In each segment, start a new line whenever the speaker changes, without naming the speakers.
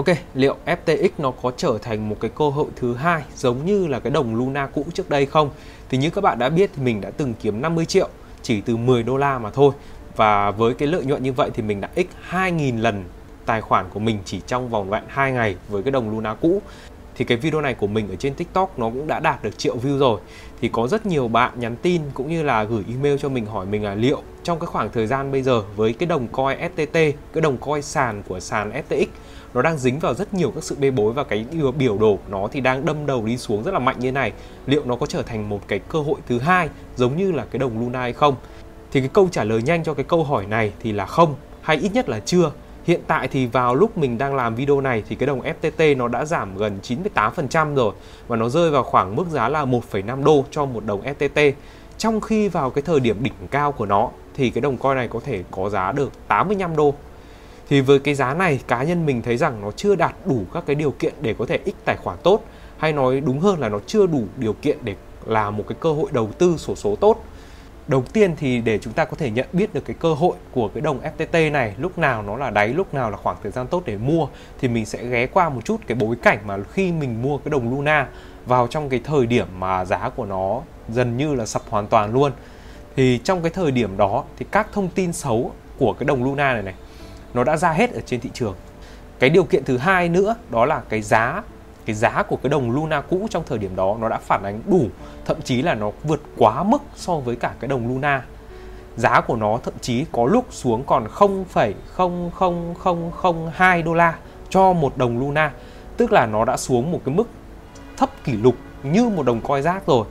Ok, liệu FTX nó có trở thành một cái cơ hội thứ hai giống như là cái đồng Luna cũ trước đây không? Thì như các bạn đã biết thì mình đã từng kiếm 50 triệu chỉ từ 10 đô la mà thôi. Và với cái lợi nhuận như vậy thì mình đã x 2.000 lần tài khoản của mình chỉ trong vòng đoạn 2 ngày với cái đồng Luna cũ thì cái video này của mình ở trên TikTok nó cũng đã đạt được triệu view rồi. Thì có rất nhiều bạn nhắn tin cũng như là gửi email cho mình hỏi mình là liệu trong cái khoảng thời gian bây giờ với cái đồng coin FTT cái đồng coin sàn của sàn FTX nó đang dính vào rất nhiều các sự bê bối và cái biểu đồ của nó thì đang đâm đầu đi xuống rất là mạnh như này. Liệu nó có trở thành một cái cơ hội thứ hai giống như là cái đồng Luna hay không? Thì cái câu trả lời nhanh cho cái câu hỏi này thì là không, hay ít nhất là chưa. Hiện tại thì vào lúc mình đang làm video này thì cái đồng FTT nó đã giảm gần 98% rồi và nó rơi vào khoảng mức giá là 1,5 đô cho một đồng FTT. Trong khi vào cái thời điểm đỉnh cao của nó thì cái đồng coin này có thể có giá được 85 đô. Thì với cái giá này cá nhân mình thấy rằng nó chưa đạt đủ các cái điều kiện để có thể ích tài khoản tốt hay nói đúng hơn là nó chưa đủ điều kiện để là một cái cơ hội đầu tư sổ số tốt đầu tiên thì để chúng ta có thể nhận biết được cái cơ hội của cái đồng FTT này, lúc nào nó là đáy, lúc nào là khoảng thời gian tốt để mua, thì mình sẽ ghé qua một chút cái bối cảnh mà khi mình mua cái đồng Luna vào trong cái thời điểm mà giá của nó dần như là sập hoàn toàn luôn. Thì trong cái thời điểm đó thì các thông tin xấu của cái đồng Luna này này, nó đã ra hết ở trên thị trường. Cái điều kiện thứ hai nữa đó là cái giá cái giá của cái đồng Luna cũ trong thời điểm đó nó đã phản ánh đủ thậm chí là nó vượt quá mức so với cả cái đồng Luna. Giá của nó thậm chí có lúc xuống còn 0,00002 đô la cho một đồng Luna tức là nó đã xuống một cái mức thấp kỷ lục như một đồng coi rác rồi.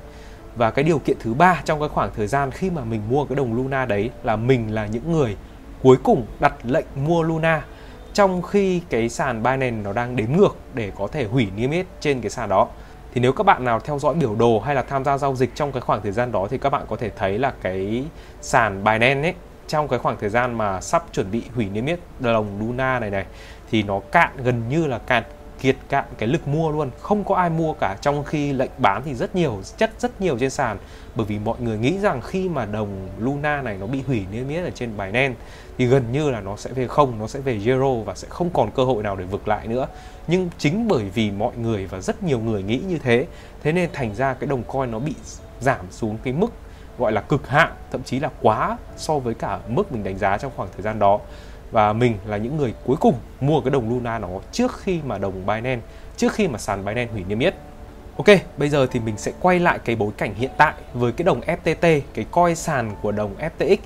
Và cái điều kiện thứ ba trong cái khoảng thời gian khi mà mình mua cái đồng Luna đấy là mình là những người cuối cùng đặt lệnh mua Luna trong khi cái sàn Binance nó đang đếm ngược để có thể hủy niêm yết trên cái sàn đó, thì nếu các bạn nào theo dõi biểu đồ hay là tham gia giao dịch trong cái khoảng thời gian đó thì các bạn có thể thấy là cái sàn Binance ấy, trong cái khoảng thời gian mà sắp chuẩn bị hủy niêm yết đồng Luna này này, thì nó cạn gần như là cạn kiệt cạn cái lực mua luôn. Không có ai mua cả, trong khi lệnh bán thì rất nhiều, chất rất nhiều trên sàn. Bởi vì mọi người nghĩ rằng khi mà đồng Luna này nó bị hủy niêm yết ở trên bài Binance, thì gần như là nó sẽ về không, nó sẽ về zero và sẽ không còn cơ hội nào để vực lại nữa. Nhưng chính bởi vì mọi người và rất nhiều người nghĩ như thế thế nên thành ra cái đồng coin nó bị giảm xuống cái mức gọi là cực hạn, thậm chí là quá so với cả mức mình đánh giá trong khoảng thời gian đó và mình là những người cuối cùng mua cái đồng Luna nó trước khi mà đồng Binance trước khi mà sàn Binance hủy niêm yết Ok, bây giờ thì mình sẽ quay lại cái bối cảnh hiện tại với cái đồng FTT, cái coi sàn của đồng FTX.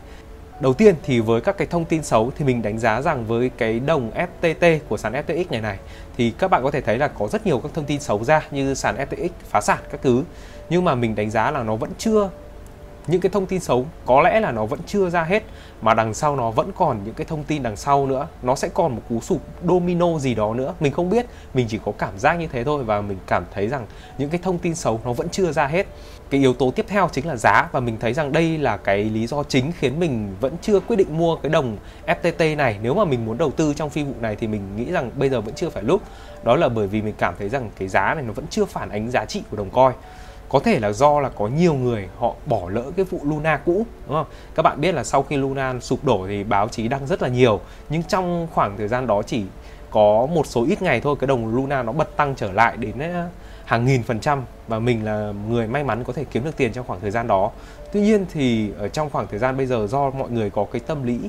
Đầu tiên thì với các cái thông tin xấu thì mình đánh giá rằng với cái đồng FTT của sàn FTX này này thì các bạn có thể thấy là có rất nhiều các thông tin xấu ra như sàn FTX phá sản các thứ. Nhưng mà mình đánh giá là nó vẫn chưa những cái thông tin xấu, có lẽ là nó vẫn chưa ra hết, mà đằng sau nó vẫn còn những cái thông tin đằng sau nữa. Nó sẽ còn một cú sụp domino gì đó nữa. Mình không biết, mình chỉ có cảm giác như thế thôi và mình cảm thấy rằng những cái thông tin xấu nó vẫn chưa ra hết. Cái yếu tố tiếp theo chính là giá và mình thấy rằng đây là cái lý do chính khiến mình vẫn chưa quyết định mua cái đồng FTT này. Nếu mà mình muốn đầu tư trong phi vụ này thì mình nghĩ rằng bây giờ vẫn chưa phải lúc. Đó là bởi vì mình cảm thấy rằng cái giá này nó vẫn chưa phản ánh giá trị của đồng coin có thể là do là có nhiều người họ bỏ lỡ cái vụ Luna cũ, đúng không? Các bạn biết là sau khi Luna sụp đổ thì báo chí đăng rất là nhiều nhưng trong khoảng thời gian đó chỉ có một số ít ngày thôi, cái đồng Luna nó bật tăng trở lại đến ờ, hàng nghìn phần trăm và mình là người may mắn có thể kiếm được tiền trong khoảng thời gian đó. Tuy nhiên thì ở trong khoảng thời gian bây giờ do mọi người có cái tâm lý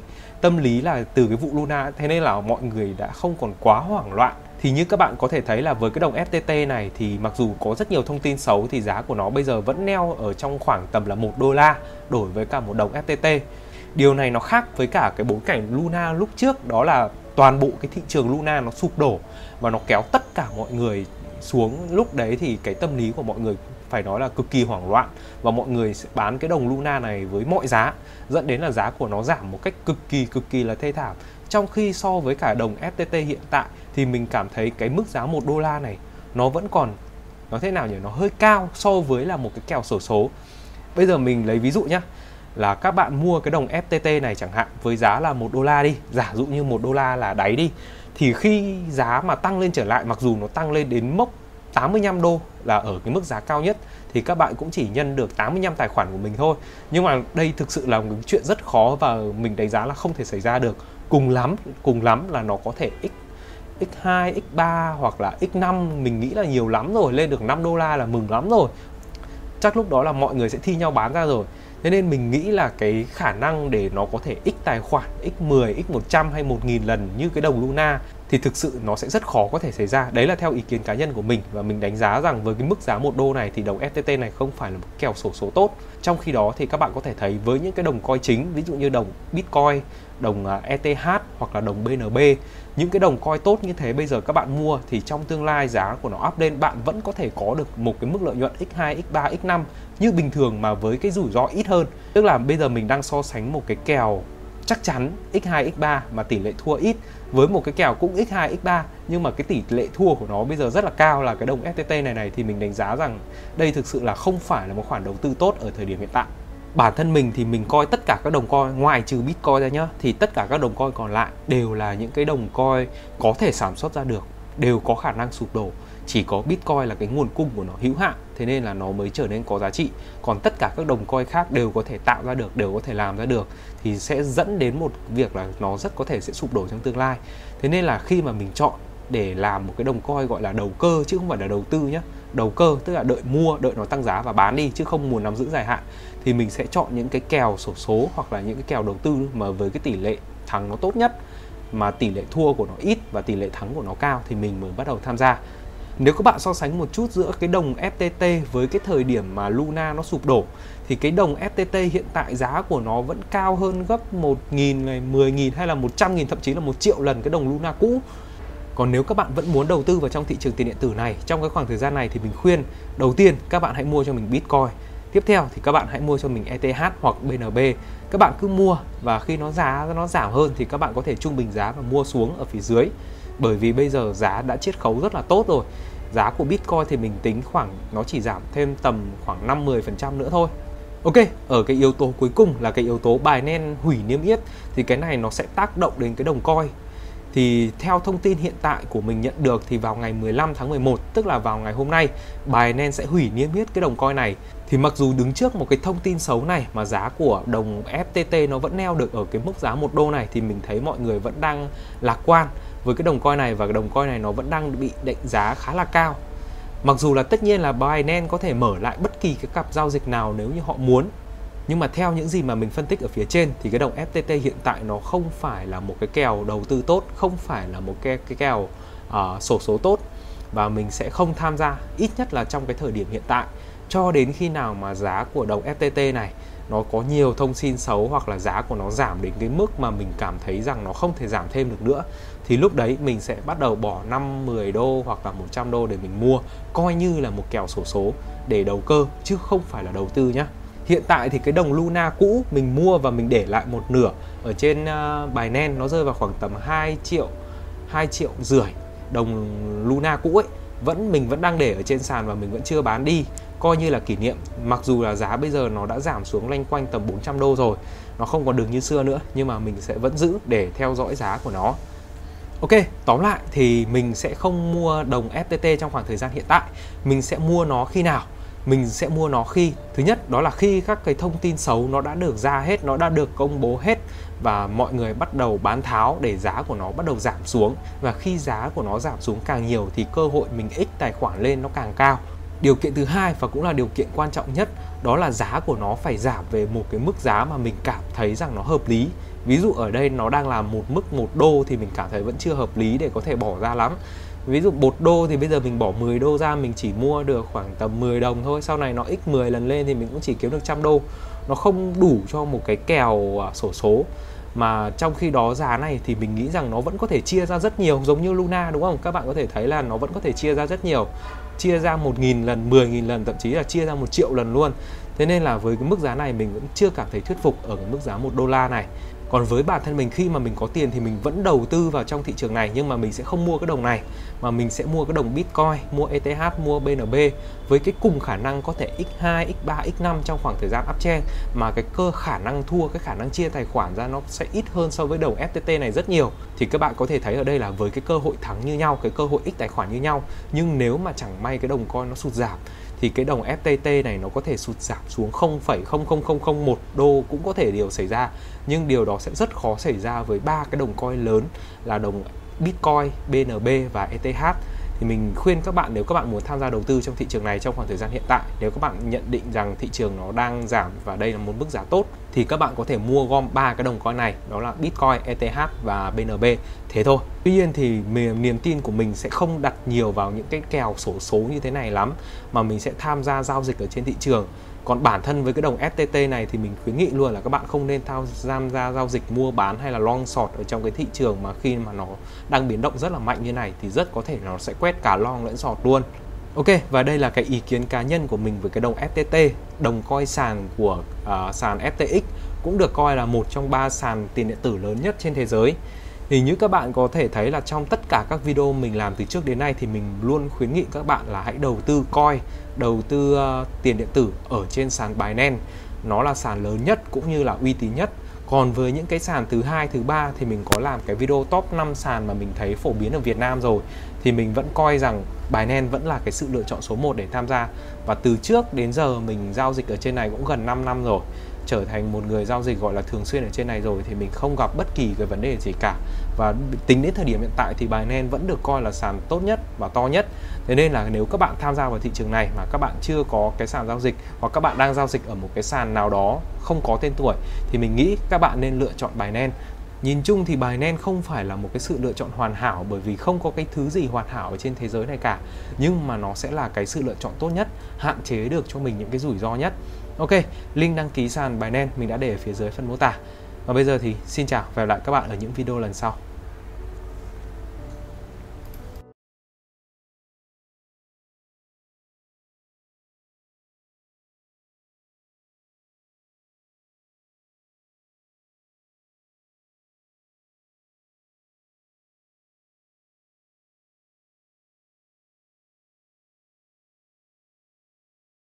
tâm lý là từ cái vụ Luna, thế nên là mọi người đã không còn quá hoảng loạn thì như các bạn có thể thấy là với cái đồng FTT này thì mặc dù có rất nhiều thông tin xấu thì giá của nó bây giờ vẫn neo ở trong khoảng tầm là một đô la đổi với cả một đồng FTT điều này nó khác với cả cái bối cảnh Luna lúc trước, đó là toàn bộ cái thị trường Luna nó sụp đổ và nó kéo tất cả mọi người xuống. Lúc đấy thì cái tâm lý của mọi người phải nói là cực kỳ hoảng loạn và mọi người sẽ bán cái đồng Luna này với mọi giá, dẫn đến là giá của nó giảm một cách cực kỳ cực kỳ là thê thảm trong khi so với cả đồng FTT hiện tại, thì mình cảm thấy cái mức giá 1 đô la này, nó vẫn còn, nó thế nào nhỉ nó hơi cao so với là một cái kèo sổ số bây giờ mình lấy ví dụ nhé là các bạn mua cái đồng FTT này chẳng hạn với giá là một đô la đi, giả dụ như một đô la là đáy đi, thì khi giá mà tăng lên trở lại, mặc dù nó tăng lên đến mốc 85 đô là ở cái mức giá cao nhất, thì các bạn cũng chỉ nhân được 85 tài khoản của mình thôi. Nhưng mà đây thực sự là một chuyện rất khó và mình đánh giá là không thể xảy ra được. Cùng lắm, cùng lắm là nó có thể x x2, x3 hoặc là x5 mình nghĩ là nhiều lắm rồi lên được 5 đô la là mừng lắm rồi. Chắc lúc đó là mọi người sẽ thi nhau bán ra rồi. Thế nên mình nghĩ là cái khả năng để nó có thể x tài khoản x10, x100 hay 1000 lần như cái đồng Luna thì thực sự nó sẽ rất khó có thể xảy ra. Đấy là theo ý kiến cá nhân của mình và mình đánh giá rằng với cái mức giá một đô này thì đồng FTT này không phải là một kèo sổ số tốt. Trong khi đó thì các bạn có thể thấy với những cái đồng coin chính ví dụ như đồng Bitcoin, đồng à, ETH hoặc là đồng BNB những cái đồng coin tốt như thế bây giờ các bạn mua thì trong tương lai giá của nó up lên bạn vẫn có thể có được một cái mức lợi nhuận x2, x3, x5 như bình thường mà với cái rủi ro ít hơn. Tức là bây giờ mình đang so sánh một cái kèo chắc chắn x2, x3 mà tỷ lệ thua ít với một cái kèo cũng x2, x3 nhưng mà cái tỷ lệ thua của nó bây giờ rất là cao là cái đồng FTT này này thì mình đánh giá rằng đây thực sự là không phải là một khoản đầu tư tốt ở thời điểm hiện tại. Bản thân mình thì mình coi tất cả các đồng coin ngoài trừ bitcoin ra nhá thì tất cả các đồng coin còn lại đều là những cái đồng coin có thể sản xuất ra được đều có khả năng sụp đổ. Chỉ có bitcoin là cái nguồn cung của nó hữu hạn thế nên là nó mới trở nên có giá trị. Còn tất cả các đồng coin khác đều có thể tạo ra được, đều có thể làm ra được, thì sẽ dẫn đến một việc là nó rất có thể sẽ sụp đổ trong tương lai. Thế nên là khi mà mình chọn để làm một cái đồng coin gọi là đầu cơ chứ không phải là đầu tư nhé đầu cơ tức là đợi mua, đợi nó tăng giá và bán đi chứ không muốn nắm giữ dài hạn, thì mình sẽ chọn những cái kèo sổ số hoặc là những cái kèo đầu tư mà với cái tỷ lệ thắng nó tốt nhất, mà tỷ lệ thua của nó ít và tỷ lệ thắng của nó cao thì mình mới bắt đầu tham gia nếu các bạn so sánh một chút giữa cái đồng FTT với cái thời điểm mà Luna nó sụp đổ thì cái đồng FTT hiện tại giá của nó vẫn cao hơn gấp 1.000 này, 10.000 hay là 100.000 thậm chí là 1 triệu lần cái đồng Luna cũ. Còn nếu các bạn vẫn muốn đầu tư vào trong thị trường tiền điện tử này trong cái khoảng thời gian này thì mình khuyên đầu tiên các bạn hãy mua cho mình Bitcoin. Tiếp theo thì các bạn hãy mua cho mình ETH hoặc BNB. Các bạn cứ mua và khi nó giá nó giảm hơn thì các bạn có thể trung bình giá và mua xuống ở phía dưới. Bởi vì bây giờ giá đã chiết khấu rất là tốt rồi. Giá của Bitcoin thì mình tính khoảng nó chỉ giảm thêm tầm khoảng 5-10% nữa thôi. Ok, ở cái yếu tố cuối cùng là cái yếu tố bài nen hủy niêm yết thì cái này nó sẽ tác động đến cái đồng coin thì theo thông tin hiện tại của mình nhận được thì vào ngày 15 tháng 11 tức là vào ngày hôm nay bài nen sẽ hủy niêm yết cái đồng coin này thì mặc dù đứng trước một cái thông tin xấu này mà giá của đồng FTT nó vẫn neo được ở cái mức giá một đô này thì mình thấy mọi người vẫn đang lạc quan với cái đồng coin này và cái đồng coin này nó vẫn đang bị định giá khá là cao. Mặc dù là tất nhiên là Binance có thể mở lại bất kỳ cái cặp giao dịch nào nếu như họ muốn. Nhưng mà theo những gì mà mình phân tích ở phía trên thì cái đồng FTT hiện tại nó không phải là một cái kèo đầu tư tốt không phải là một cái cái kèo uh, sổ số tốt. Và mình sẽ không tham gia ít nhất là trong cái thời điểm hiện tại. Cho đến khi nào mà giá của đồng FTT này nó có nhiều thông tin xấu hoặc là giá của nó giảm đến cái mức mà mình cảm thấy rằng nó không thể giảm thêm được nữa thì lúc đấy mình sẽ bắt đầu bỏ 5 10 đô hoặc là 100 đô để mình mua coi như là một kèo sổ số để đầu cơ chứ không phải là đầu tư nhá. Hiện tại thì cái đồng Luna cũ mình mua và mình để lại một nửa ở trên uh, nen nó rơi vào khoảng tầm 2 triệu 2 triệu rưỡi. Đồng Luna cũ ấy vẫn mình vẫn đang để ở trên sàn và mình vẫn chưa bán đi coi như là kỷ niệm. Mặc dù là giá bây giờ nó đã giảm xuống loanh quanh tầm 400 đô rồi nó không còn được như xưa nữa nhưng mà mình sẽ vẫn giữ để theo dõi giá của nó. Ok, tóm lại thì mình sẽ không mua đồng FTT trong khoảng thời gian hiện tại. Mình sẽ mua nó khi nào? mình sẽ mua nó khi thứ nhất đó là khi các cái thông tin xấu nó đã được ra hết nó đã được công bố hết và mọi người bắt đầu bán tháo để giá của nó bắt đầu giảm xuống. Và khi giá của nó giảm xuống càng nhiều thì cơ hội mình x tài khoản lên nó càng cao điều kiện thứ hai và cũng là điều kiện quan trọng nhất đó là giá của nó phải giảm về một cái mức giá mà mình cảm thấy rằng nó hợp lý. Ví dụ ở đây nó đang là một mức một đô thì mình cảm thấy vẫn chưa hợp lý để có thể bỏ ra lắm. Ví dụ một đô thì bây giờ mình bỏ 10 đô ra, mình chỉ mua được khoảng tầm 10 đồng thôi, sau này nó x 10 lần lên thì mình cũng chỉ kiếm được trăm đô. Nó không đủ cho một cái kèo à, sổ số. Mà trong khi đó giá này thì mình nghĩ rằng nó vẫn có thể chia ra rất nhiều, giống như Luna, đúng không? Các bạn có thể thấy là nó vẫn có thể chia ra rất nhiều chia ra 1.000 lần, 10.000 lần thậm chí là chia ra 1 triệu lần luôn. Thế nên là với cái mức giá này mình vẫn chưa cảm thấy thuyết phục ở cái mức giá 1 đô la này còn với bản thân mình khi mà mình có tiền thì mình vẫn đầu tư vào trong thị trường này nhưng mà mình sẽ không mua cái đồng này mà mình sẽ mua cái đồng Bitcoin, mua ETH, mua BNB với cái cùng khả năng có thể x2, x3, x5 trong khoảng thời gian uptrend mà cái cơ khả năng thua, cái khả năng chia tài khoản ra nó sẽ ít hơn so với đồng FTT này rất nhiều. Thì các bạn có thể thấy ở đây là với cái cơ hội thắng như nhau, cái cơ hội x tài khoản như nhau nhưng nếu mà chẳng may cái đồng coin nó sụt giảm thì cái đồng FTT này nó có thể sụt giảm xuống 0,00001 đô cũng có thể điều xảy ra. Nhưng điều đó sẽ rất khó xảy ra với ba cái đồng coin lớn là đồng Bitcoin, BNB và ETH thì mình khuyên các bạn nếu các bạn muốn tham gia đầu tư trong thị trường này trong khoảng thời gian hiện tại nếu các bạn nhận định rằng thị trường nó đang giảm và đây là một mức giá tốt thì các bạn có thể mua gom ba cái đồng coin này đó là Bitcoin, ETH và BNB thế thôi. Tuy nhiên thì niềm tin của mình sẽ không đặt nhiều vào những cái kèo sổ số như thế này lắm mà mình sẽ tham gia giao dịch ở trên thị trường còn bản thân với cái đồng STT này thì mình khuyến nghị luôn là các bạn không nên thao tham gia giao dịch mua bán hay là long short ở trong cái thị trường mà khi mà nó đang biến động rất là mạnh như này thì rất có thể nó sẽ quét cả long lẫn short luôn. Ok và đây là cái ý kiến cá nhân của mình với cái đồng FTT đồng coi sàn của uh, sàn FTX cũng được coi là một trong ba sàn tiền điện tử lớn nhất trên thế giới thì như các bạn có thể thấy là trong tất cả các video mình làm từ trước đến nay thì mình luôn khuyến nghị các bạn là hãy đầu tư coi đầu tư uh, tiền điện tử ở trên sàn Binance. Nó là sàn lớn nhất cũng như là uy tín nhất. Còn với những cái sàn thứ hai thứ ba thì mình có làm cái video top 5 sàn mà mình thấy phổ biến ở Việt Nam rồi. Thì mình vẫn coi rằng Binance vẫn là cái sự lựa chọn số 1 để tham gia. Và từ trước đến giờ mình giao dịch ở trên này cũng gần 5 năm rồi trở thành một người giao dịch, gọi là thường xuyên ở trên này rồi thì mình không gặp bất kỳ cái vấn đề gì cả. Và tính đến thời điểm hiện tại thì Binance vẫn được coi là sàn tốt nhất và to nhất. Thế nên là nếu các bạn tham gia vào thị trường này mà các bạn chưa có cái sàn giao dịch hoặc các bạn đang giao dịch ở một cái sàn nào đó không có tên tuổi thì mình nghĩ các bạn nên lựa chọn Binance. Nhìn chung thì bài nen không phải là một cái sự lựa chọn hoàn hảo bởi vì không có cái thứ gì hoàn hảo ở trên thế giới này cả. Nhưng mà nó sẽ là cái sự lựa chọn tốt nhất, hạn chế được cho mình những cái rủi ro nhất. Ok, link đăng ký sàn Binance mình đã để ở phía dưới phần mô tả. Và bây giờ thì xin chào và hẹn gặp lại các bạn ở những video lần sau.